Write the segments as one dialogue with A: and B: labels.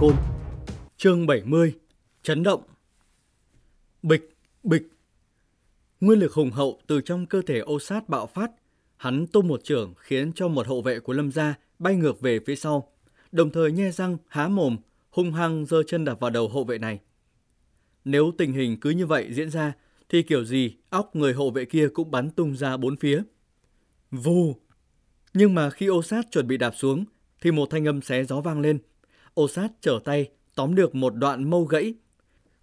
A: khôn. Chương 70 Chấn động Bịch, bịch Nguyên lực hùng hậu từ trong cơ thể ô sát bạo phát, hắn tung một trường khiến cho một hậu vệ của Lâm gia bay ngược về phía sau, đồng thời nhe răng, há mồm, hung hăng giơ chân đạp vào đầu hậu vệ này. Nếu tình hình cứ như vậy diễn ra, thì kiểu gì óc người hộ vệ kia cũng bắn tung ra bốn phía. Vù! Nhưng mà khi ô sát chuẩn bị đạp xuống, thì một thanh âm xé gió vang lên. Ô sát trở tay, tóm được một đoạn mâu gãy.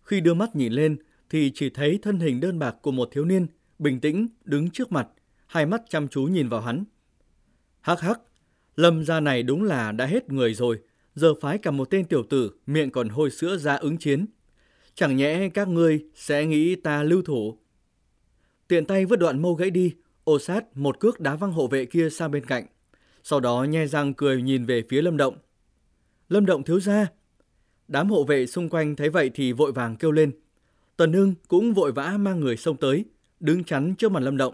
A: Khi đưa mắt nhìn lên, thì chỉ thấy thân hình đơn bạc của một thiếu niên, bình tĩnh, đứng trước mặt, hai mắt chăm chú nhìn vào hắn. Hắc hắc, lâm gia này đúng là đã hết người rồi, giờ phái cả một tên tiểu tử, miệng còn hôi sữa ra ứng chiến. Chẳng nhẽ các ngươi sẽ nghĩ ta lưu thủ. Tiện tay vứt đoạn mâu gãy đi, ô sát một cước đá văng hộ vệ kia sang bên cạnh. Sau đó nhe răng cười nhìn về phía Lâm Động. Lâm Động thiếu gia Đám hộ vệ xung quanh thấy vậy thì vội vàng kêu lên. Tần Hưng cũng vội vã mang người xông tới, đứng chắn trước mặt Lâm Động.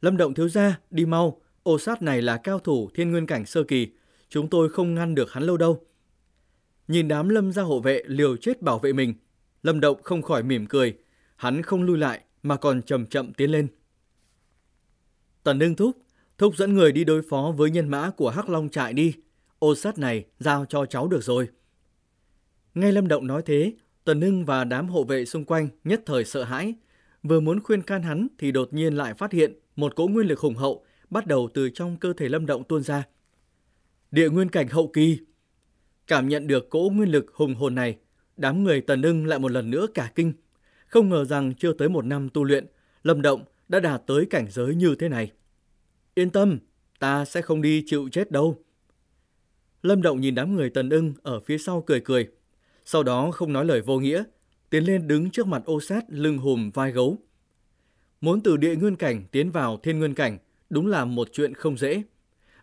A: Lâm Động thiếu gia đi mau, ô sát này là cao thủ thiên nguyên cảnh sơ kỳ, chúng tôi không ngăn được hắn lâu đâu. Nhìn đám lâm gia hộ vệ liều chết bảo vệ mình, Lâm Động không khỏi mỉm cười, hắn không lui lại mà còn chậm chậm tiến lên. Tần Hưng thúc, thúc dẫn người đi đối phó với nhân mã của Hắc Long trại đi, ô sát này giao cho cháu được rồi. Ngay Lâm Động nói thế, Tần Hưng và đám hộ vệ xung quanh nhất thời sợ hãi, vừa muốn khuyên can hắn thì đột nhiên lại phát hiện một cỗ nguyên lực hùng hậu bắt đầu từ trong cơ thể Lâm Động tuôn ra. Địa nguyên cảnh hậu kỳ. Cảm nhận được cỗ nguyên lực hùng hồn này, đám người Tần Hưng lại một lần nữa cả kinh. Không ngờ rằng chưa tới một năm tu luyện, Lâm Động đã đạt tới cảnh giới như thế này. Yên tâm, ta sẽ không đi chịu chết đâu. Lâm Động nhìn đám người Tần Ưng ở phía sau cười cười. Sau đó không nói lời vô nghĩa, tiến lên đứng trước mặt ô sát lưng hùm vai gấu. Muốn từ địa nguyên cảnh tiến vào thiên nguyên cảnh đúng là một chuyện không dễ.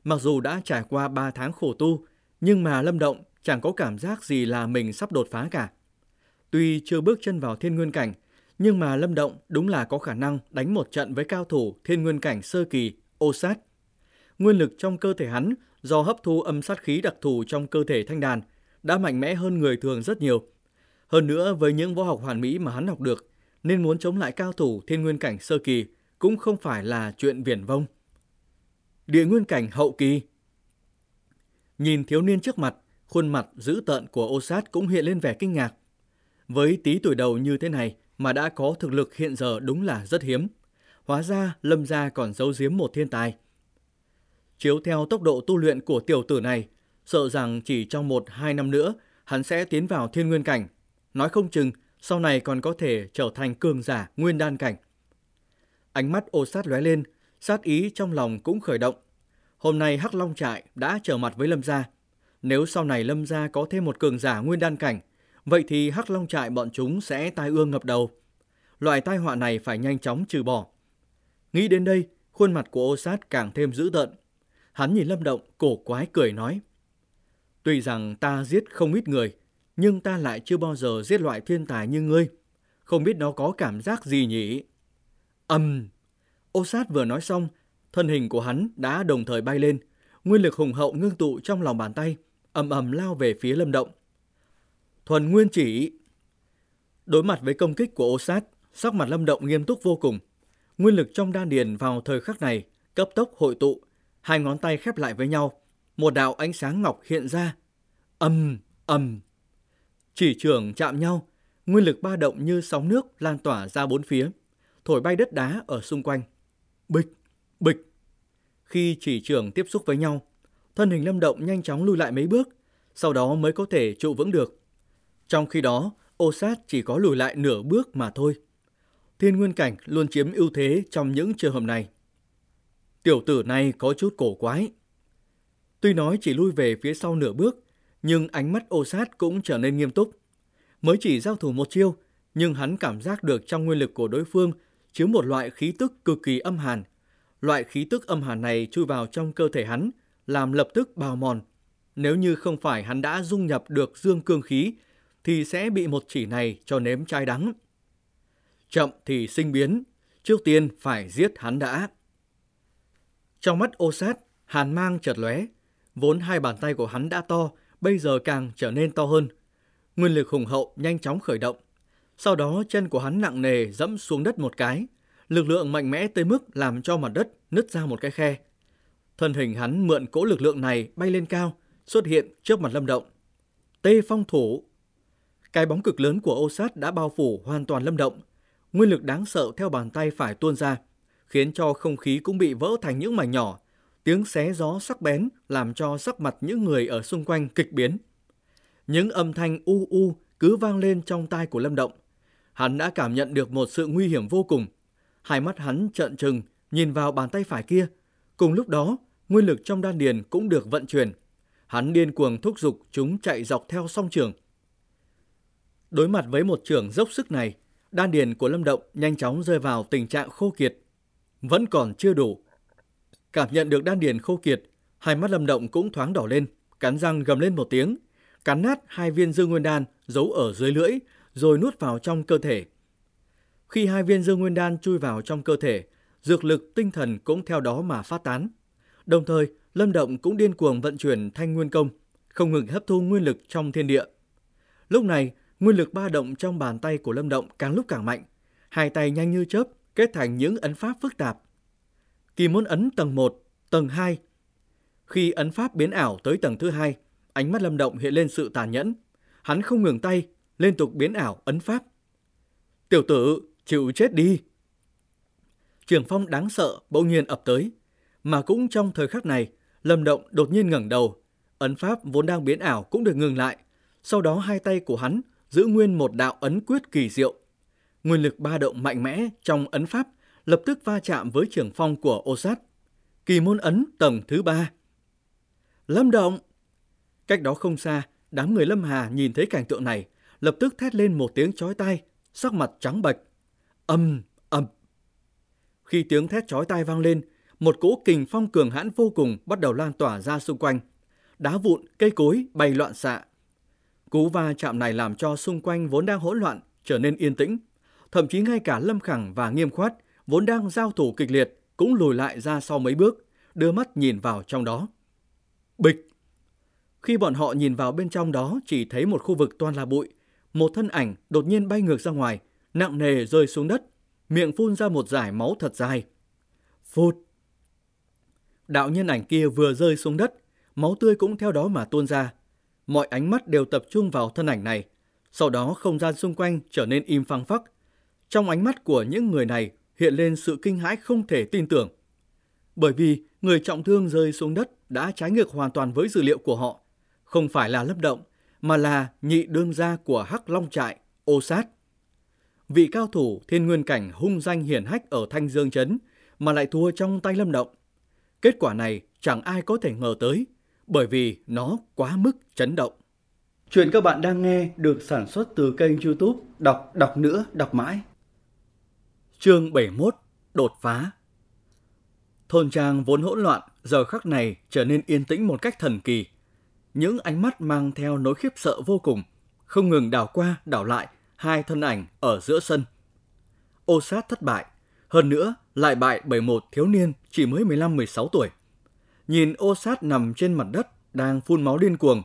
A: Mặc dù đã trải qua 3 tháng khổ tu, nhưng mà Lâm Động chẳng có cảm giác gì là mình sắp đột phá cả. Tuy chưa bước chân vào thiên nguyên cảnh, nhưng mà Lâm Động đúng là có khả năng đánh một trận với cao thủ thiên nguyên cảnh sơ kỳ, ô sát. Nguyên lực trong cơ thể hắn do hấp thu âm sát khí đặc thù trong cơ thể thanh đàn đã mạnh mẽ hơn người thường rất nhiều. Hơn nữa với những võ học hoàn mỹ mà hắn học được, nên muốn chống lại cao thủ thiên nguyên cảnh sơ kỳ cũng không phải là chuyện viển vông. Địa nguyên cảnh hậu kỳ Nhìn thiếu niên trước mặt, khuôn mặt dữ tợn của ô sát cũng hiện lên vẻ kinh ngạc. Với tí tuổi đầu như thế này mà đã có thực lực hiện giờ đúng là rất hiếm. Hóa ra lâm gia còn giấu giếm một thiên tài. Chiếu theo tốc độ tu luyện của tiểu tử này, sợ rằng chỉ trong một hai năm nữa hắn sẽ tiến vào thiên nguyên cảnh. Nói không chừng sau này còn có thể trở thành cường giả nguyên đan cảnh. Ánh mắt ô sát lóe lên, sát ý trong lòng cũng khởi động. Hôm nay Hắc Long Trại đã trở mặt với Lâm Gia. Nếu sau này Lâm Gia có thêm một cường giả nguyên đan cảnh, vậy thì Hắc Long Trại bọn chúng sẽ tai ương ngập đầu. Loại tai họa này phải nhanh chóng trừ bỏ. Nghĩ đến đây, khuôn mặt của ô sát càng thêm dữ tợn. Hắn nhìn Lâm Động, cổ quái cười nói. Tuy rằng ta giết không ít người, nhưng ta lại chưa bao giờ giết loại thiên tài như ngươi. Không biết nó có cảm giác gì nhỉ? Âm! Ô sát vừa nói xong, thân hình của hắn đã đồng thời bay lên. Nguyên lực hùng hậu ngưng tụ trong lòng bàn tay, ầm ầm lao về phía lâm động. Thuần nguyên chỉ! Đối mặt với công kích của ô sát, sắc mặt lâm động nghiêm túc vô cùng. Nguyên lực trong đan điền vào thời khắc này cấp tốc hội tụ, hai ngón tay khép lại với nhau, một đạo ánh sáng ngọc hiện ra. Âm, âm. Chỉ trường chạm nhau, nguyên lực ba động như sóng nước lan tỏa ra bốn phía, thổi bay đất đá ở xung quanh. Bịch, bịch. Khi chỉ trường tiếp xúc với nhau, thân hình lâm động nhanh chóng lùi lại mấy bước, sau đó mới có thể trụ vững được. Trong khi đó, ô sát chỉ có lùi lại nửa bước mà thôi. Thiên Nguyên Cảnh luôn chiếm ưu thế trong những trường hợp này. Tiểu tử này có chút cổ quái. Tuy nói chỉ lui về phía sau nửa bước, nhưng ánh mắt ô sát cũng trở nên nghiêm túc. Mới chỉ giao thủ một chiêu, nhưng hắn cảm giác được trong nguyên lực của đối phương chứa một loại khí tức cực kỳ âm hàn. Loại khí tức âm hàn này chui vào trong cơ thể hắn, làm lập tức bào mòn. Nếu như không phải hắn đã dung nhập được dương cương khí, thì sẽ bị một chỉ này cho nếm chai đắng. Chậm thì sinh biến, trước tiên phải giết hắn đã. Trong mắt ô sát, hàn mang chợt lóe, vốn hai bàn tay của hắn đã to, bây giờ càng trở nên to hơn. Nguyên lực hùng hậu nhanh chóng khởi động. Sau đó chân của hắn nặng nề dẫm xuống đất một cái. Lực lượng mạnh mẽ tới mức làm cho mặt đất nứt ra một cái khe. Thân hình hắn mượn cỗ lực lượng này bay lên cao, xuất hiện trước mặt Lâm Động. Tê phong thủ. Cái bóng cực lớn của ô sát đã bao phủ hoàn toàn Lâm Động. Nguyên lực đáng sợ theo bàn tay phải tuôn ra, khiến cho không khí cũng bị vỡ thành những mảnh nhỏ. Tiếng xé gió sắc bén làm cho sắc mặt những người ở xung quanh kịch biến. Những âm thanh u u cứ vang lên trong tai của Lâm Động. Hắn đã cảm nhận được một sự nguy hiểm vô cùng. Hai mắt hắn trợn trừng, nhìn vào bàn tay phải kia. Cùng lúc đó, nguyên lực trong đan điền cũng được vận chuyển. Hắn điên cuồng thúc giục chúng chạy dọc theo song trường. Đối mặt với một trường dốc sức này, đan điền của Lâm Động nhanh chóng rơi vào tình trạng khô kiệt. Vẫn còn chưa đủ. Cảm nhận được đan điền khô kiệt, hai mắt Lâm Động cũng thoáng đỏ lên, cắn răng gầm lên một tiếng, cắn nát hai viên dương nguyên đan giấu ở dưới lưỡi, rồi nuốt vào trong cơ thể. Khi hai viên dương nguyên đan chui vào trong cơ thể, dược lực tinh thần cũng theo đó mà phát tán. Đồng thời, Lâm Động cũng điên cuồng vận chuyển thanh nguyên công, không ngừng hấp thu nguyên lực trong thiên địa. Lúc này, nguyên lực ba động trong bàn tay của Lâm Động càng lúc càng mạnh, hai tay nhanh như chớp kết thành những ấn pháp phức tạp. Kỳ muốn ấn tầng 1, tầng 2. Khi ấn pháp biến ảo tới tầng thứ hai, ánh mắt Lâm Động hiện lên sự tàn nhẫn. Hắn không ngừng tay, liên tục biến ảo ấn pháp. Tiểu tử, chịu chết đi. Trường phong đáng sợ bỗng nhiên ập tới. Mà cũng trong thời khắc này, Lâm Động đột nhiên ngẩng đầu. Ấn pháp vốn đang biến ảo cũng được ngừng lại. Sau đó hai tay của hắn giữ nguyên một đạo ấn quyết kỳ diệu. Nguyên lực ba động mạnh mẽ trong ấn pháp lập tức va chạm với trường phong của ô sát. Kỳ môn ấn tầng thứ ba. Lâm Động! Cách đó không xa, đám người Lâm Hà nhìn thấy cảnh tượng này, lập tức thét lên một tiếng chói tai, sắc mặt trắng bệch. Âm, âm. Khi tiếng thét chói tai vang lên, một cỗ kình phong cường hãn vô cùng bắt đầu lan tỏa ra xung quanh. Đá vụn, cây cối bay loạn xạ. Cú va chạm này làm cho xung quanh vốn đang hỗn loạn trở nên yên tĩnh. Thậm chí ngay cả Lâm Khẳng và Nghiêm Khoát vốn đang giao thủ kịch liệt cũng lùi lại ra sau mấy bước, đưa mắt nhìn vào trong đó. Bịch! Khi bọn họ nhìn vào bên trong đó chỉ thấy một khu vực toàn là bụi, một thân ảnh đột nhiên bay ngược ra ngoài, nặng nề rơi xuống đất, miệng phun ra một dải máu thật dài. Phụt! Đạo nhân ảnh kia vừa rơi xuống đất, máu tươi cũng theo đó mà tuôn ra. Mọi ánh mắt đều tập trung vào thân ảnh này. Sau đó không gian xung quanh trở nên im phăng phắc. Trong ánh mắt của những người này hiện lên sự kinh hãi không thể tin tưởng. Bởi vì người trọng thương rơi xuống đất đã trái ngược hoàn toàn với dữ liệu của họ. Không phải là lâm động, mà là nhị đương gia của Hắc Long Trại, ô sát. Vị cao thủ thiên nguyên cảnh hung danh hiển hách ở Thanh Dương Trấn mà lại thua trong tay lâm động. Kết quả này chẳng ai có thể ngờ tới, bởi vì nó quá mức chấn động. Chuyện các bạn đang nghe được sản xuất từ kênh youtube Đọc Đọc Nữa Đọc Mãi. Chương 71 Đột phá Thôn trang vốn hỗn loạn, giờ khắc này trở nên yên tĩnh một cách thần kỳ. Những ánh mắt mang theo nỗi khiếp sợ vô cùng, không ngừng đảo qua, đảo lại hai thân ảnh ở giữa sân. Ô sát thất bại, hơn nữa lại bại bởi một thiếu niên chỉ mới 15-16 tuổi. Nhìn ô sát nằm trên mặt đất, đang phun máu điên cuồng.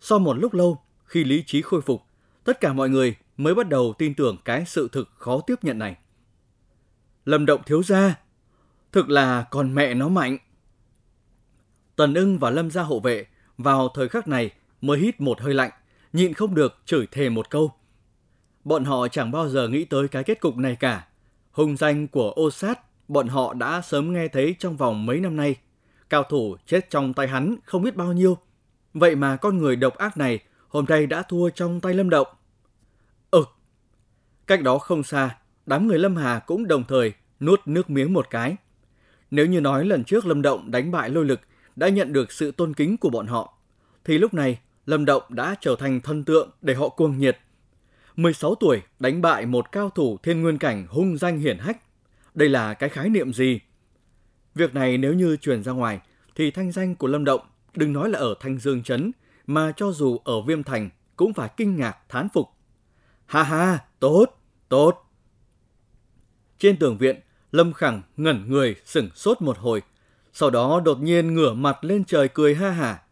A: Sau một lúc lâu, khi lý trí khôi phục, tất cả mọi người mới bắt đầu tin tưởng cái sự thực khó tiếp nhận này. Lâm động thiếu gia, thực là con mẹ nó mạnh. Tần ưng và lâm gia hộ vệ vào thời khắc này mới hít một hơi lạnh, nhịn không được chửi thề một câu. Bọn họ chẳng bao giờ nghĩ tới cái kết cục này cả. Hùng danh của ô sát, bọn họ đã sớm nghe thấy trong vòng mấy năm nay. Cao thủ chết trong tay hắn không biết bao nhiêu. Vậy mà con người độc ác này hôm nay đã thua trong tay Lâm Động. Ừ. Cách đó không xa, đám người Lâm Hà cũng đồng thời nuốt nước miếng một cái. Nếu như nói lần trước Lâm Động đánh bại lôi lực đã nhận được sự tôn kính của bọn họ, thì lúc này Lâm Động đã trở thành thân tượng để họ cuồng nhiệt 16 tuổi đánh bại một cao thủ thiên nguyên cảnh hung danh hiển hách. Đây là cái khái niệm gì? Việc này nếu như truyền ra ngoài thì thanh danh của Lâm Động đừng nói là ở Thanh Dương Trấn mà cho dù ở Viêm Thành cũng phải kinh ngạc thán phục. Ha ha, tốt, tốt. Trên tường viện, Lâm Khẳng ngẩn người sửng sốt một hồi, sau đó đột nhiên ngửa mặt lên trời cười ha hả.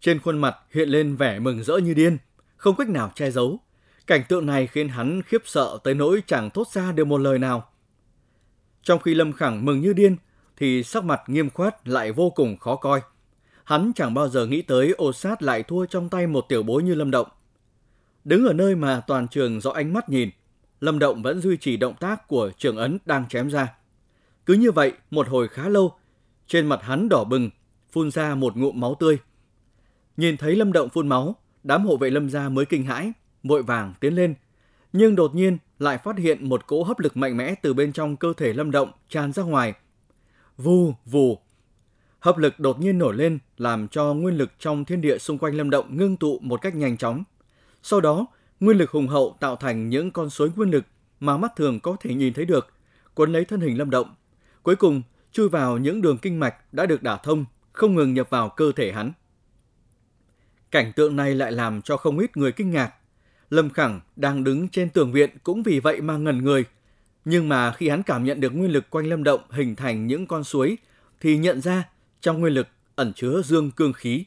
A: Trên khuôn mặt hiện lên vẻ mừng rỡ như điên, không cách nào che giấu. Cảnh tượng này khiến hắn khiếp sợ tới nỗi chẳng thốt ra được một lời nào. Trong khi Lâm Khẳng mừng như điên, thì sắc mặt nghiêm khoát lại vô cùng khó coi. Hắn chẳng bao giờ nghĩ tới ô sát lại thua trong tay một tiểu bối như Lâm Động. Đứng ở nơi mà toàn trường rõ ánh mắt nhìn, Lâm Động vẫn duy trì động tác của trường ấn đang chém ra. Cứ như vậy, một hồi khá lâu, trên mặt hắn đỏ bừng, phun ra một ngụm máu tươi. Nhìn thấy Lâm Động phun máu, đám hộ vệ Lâm gia mới kinh hãi, vội vàng tiến lên. Nhưng đột nhiên lại phát hiện một cỗ hấp lực mạnh mẽ từ bên trong cơ thể Lâm Động tràn ra ngoài. Vù, vù. Hấp lực đột nhiên nổi lên làm cho nguyên lực trong thiên địa xung quanh Lâm Động ngưng tụ một cách nhanh chóng. Sau đó, nguyên lực hùng hậu tạo thành những con suối nguyên lực mà mắt thường có thể nhìn thấy được, cuốn lấy thân hình Lâm Động. Cuối cùng, chui vào những đường kinh mạch đã được đả thông, không ngừng nhập vào cơ thể hắn. Cảnh tượng này lại làm cho không ít người kinh ngạc. Lâm Khẳng đang đứng trên tường viện cũng vì vậy mà ngẩn người. Nhưng mà khi hắn cảm nhận được nguyên lực quanh Lâm Động hình thành những con suối, thì nhận ra trong nguyên lực ẩn chứa dương cương khí.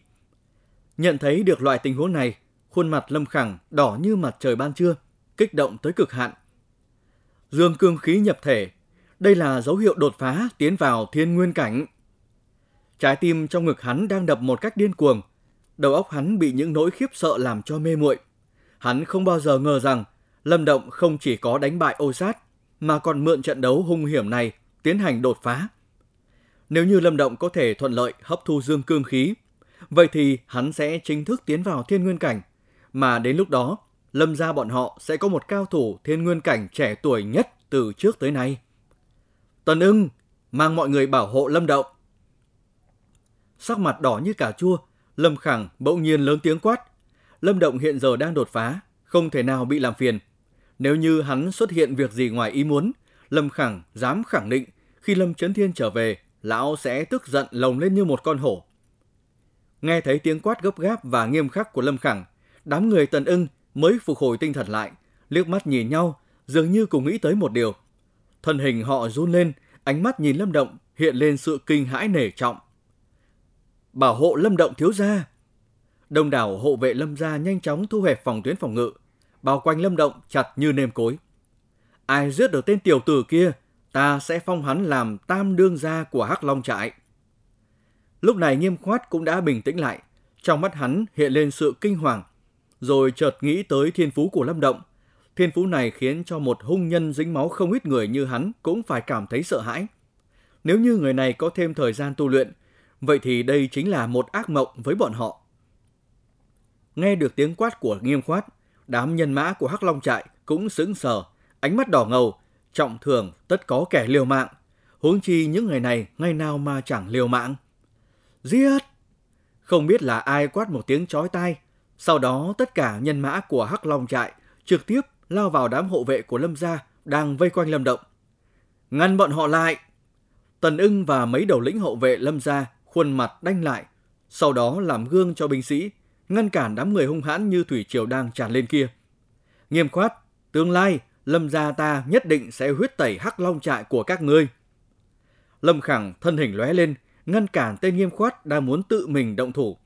A: Nhận thấy được loại tình huống này, khuôn mặt Lâm Khẳng đỏ như mặt trời ban trưa, kích động tới cực hạn. Dương cương khí nhập thể, đây là dấu hiệu đột phá tiến vào thiên nguyên cảnh. Trái tim trong ngực hắn đang đập một cách điên cuồng, đầu óc hắn bị những nỗi khiếp sợ làm cho mê muội. Hắn không bao giờ ngờ rằng Lâm Động không chỉ có đánh bại ô sát, mà còn mượn trận đấu hung hiểm này tiến hành đột phá. Nếu như Lâm Động có thể thuận lợi hấp thu dương cương khí, vậy thì hắn sẽ chính thức tiến vào thiên nguyên cảnh, mà đến lúc đó, Lâm gia bọn họ sẽ có một cao thủ thiên nguyên cảnh trẻ tuổi nhất từ trước tới nay. Tần ưng, mang mọi người bảo hộ Lâm Động. Sắc mặt đỏ như cà chua, Lâm Khẳng bỗng nhiên lớn tiếng quát. Lâm Động hiện giờ đang đột phá, không thể nào bị làm phiền. Nếu như hắn xuất hiện việc gì ngoài ý muốn, Lâm Khẳng dám khẳng định khi Lâm Trấn Thiên trở về, lão sẽ tức giận lồng lên như một con hổ. Nghe thấy tiếng quát gấp gáp và nghiêm khắc của Lâm Khẳng, đám người tần ưng mới phục hồi tinh thần lại, liếc mắt nhìn nhau, dường như cùng nghĩ tới một điều. Thân hình họ run lên, ánh mắt nhìn Lâm Động hiện lên sự kinh hãi nể trọng. Bảo hộ Lâm Động thiếu gia. Đông đảo hộ vệ Lâm gia nhanh chóng thu hẹp phòng tuyến phòng ngự, bao quanh Lâm Động chặt như nêm cối. Ai giết được tên tiểu tử kia, ta sẽ phong hắn làm tam đương gia của Hắc Long trại. Lúc này Nghiêm Khoát cũng đã bình tĩnh lại, trong mắt hắn hiện lên sự kinh hoàng, rồi chợt nghĩ tới thiên phú của Lâm Động. Thiên phú này khiến cho một hung nhân dính máu không ít người như hắn cũng phải cảm thấy sợ hãi. Nếu như người này có thêm thời gian tu luyện, vậy thì đây chính là một ác mộng với bọn họ. Nghe được tiếng quát của Nghiêm Khoát, đám nhân mã của Hắc Long trại cũng sững sờ, ánh mắt đỏ ngầu, trọng thường tất có kẻ liều mạng. Huống chi những người này ngày nào mà chẳng liều mạng. Giết! Không biết là ai quát một tiếng chói tai, sau đó tất cả nhân mã của Hắc Long trại trực tiếp lao vào đám hộ vệ của Lâm gia đang vây quanh Lâm Động. Ngăn bọn họ lại! Tần ưng và mấy đầu lĩnh hộ vệ Lâm gia khuôn mặt đanh lại, sau đó làm gương cho binh sĩ, ngăn cản đám người hung hãn như thủy triều đang tràn lên kia. Nghiêm khoát, tương lai Lâm gia ta nhất định sẽ huyết tẩy hắc long trại của các ngươi. Lâm Khẳng thân hình lóe lên, ngăn cản tên nghiêm khoát đang muốn tự mình động thủ.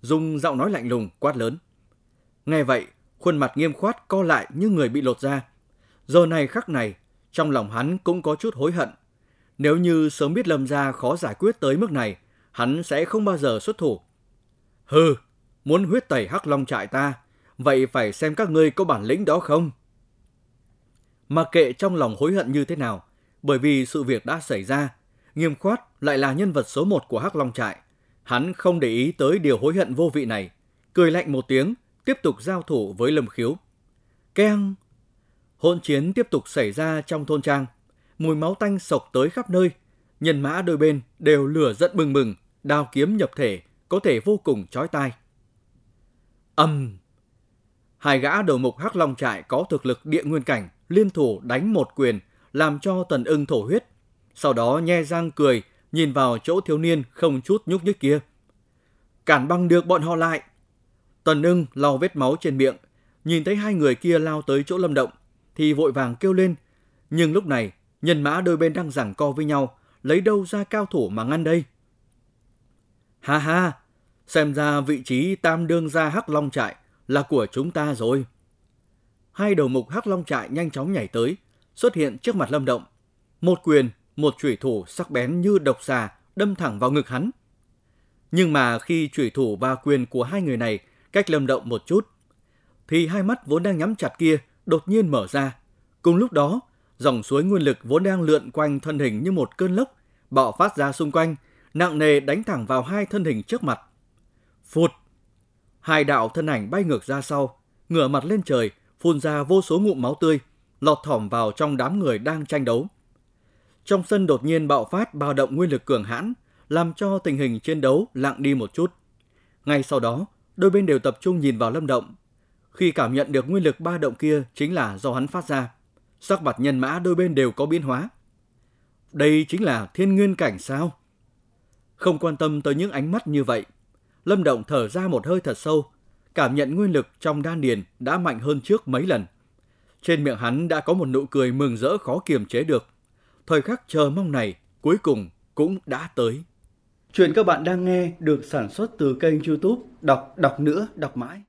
A: Dùng giọng nói lạnh lùng quát lớn. Nghe vậy, khuôn mặt nghiêm khoát co lại như người bị lột ra. Giờ này khắc này, trong lòng hắn cũng có chút hối hận. Nếu như sớm biết Lâm gia khó giải quyết tới mức này, hắn sẽ không bao giờ xuất thủ. Hừ, muốn huyết tẩy hắc long trại ta, vậy phải xem các ngươi có bản lĩnh đó không? Mặc kệ trong lòng hối hận như thế nào, bởi vì sự việc đã xảy ra, nghiêm khoát lại là nhân vật số một của hắc long trại. Hắn không để ý tới điều hối hận vô vị này, cười lạnh một tiếng, tiếp tục giao thủ với lâm khiếu. Keng! hỗn chiến tiếp tục xảy ra trong thôn trang. Mùi máu tanh sộc tới khắp nơi, nhân mã đôi bên đều lửa giận bừng bừng, đao kiếm nhập thể, có thể vô cùng chói tai. Âm! Hai gã đầu mục Hắc Long trại có thực lực địa nguyên cảnh, liên thủ đánh một quyền, làm cho Tần ưng thổ huyết. Sau đó nhe răng cười, nhìn vào chỗ thiếu niên không chút nhúc nhích kia. Cản băng được bọn họ lại. Tần ưng lau vết máu trên miệng, nhìn thấy hai người kia lao tới chỗ lâm động, thì vội vàng kêu lên. Nhưng lúc này, nhân mã đôi bên đang giằng co với nhau, lấy đâu ra cao thủ mà ngăn đây? Ha ha, Xem ra vị trí tam đương gia Hắc Long Trại là của chúng ta rồi. Hai đầu mục Hắc Long Trại nhanh chóng nhảy tới, xuất hiện trước mặt Lâm Động. Một quyền, một chủy thủ sắc bén như độc xà đâm thẳng vào ngực hắn. Nhưng mà khi chủy thủ và quyền của hai người này cách Lâm Động một chút, thì hai mắt vốn đang nhắm chặt kia đột nhiên mở ra. Cùng lúc đó, dòng suối nguyên lực vốn đang lượn quanh thân hình như một cơn lốc, bạo phát ra xung quanh, nặng nề đánh thẳng vào hai thân hình trước mặt. Phụt! Hai đạo thân ảnh bay ngược ra sau, ngửa mặt lên trời, phun ra vô số ngụm máu tươi, lọt thỏm vào trong đám người đang tranh đấu. Trong sân đột nhiên bạo phát bao động nguyên lực cường hãn, làm cho tình hình chiến đấu lặng đi một chút. Ngay sau đó, đôi bên đều tập trung nhìn vào Lâm Động. Khi cảm nhận được nguyên lực ba động kia chính là do hắn phát ra, sắc mặt nhân mã đôi bên đều có biến hóa. Đây chính là thiên nguyên cảnh sao? Không quan tâm tới những ánh mắt như vậy, Lâm Động thở ra một hơi thật sâu, cảm nhận nguyên lực trong đan điền đã mạnh hơn trước mấy lần. Trên miệng hắn đã có một nụ cười mừng rỡ khó kiềm chế được. Thời khắc chờ mong này cuối cùng cũng đã tới. Chuyện các bạn đang nghe được sản xuất từ kênh youtube Đọc Đọc Nữa, Đọc Mãi.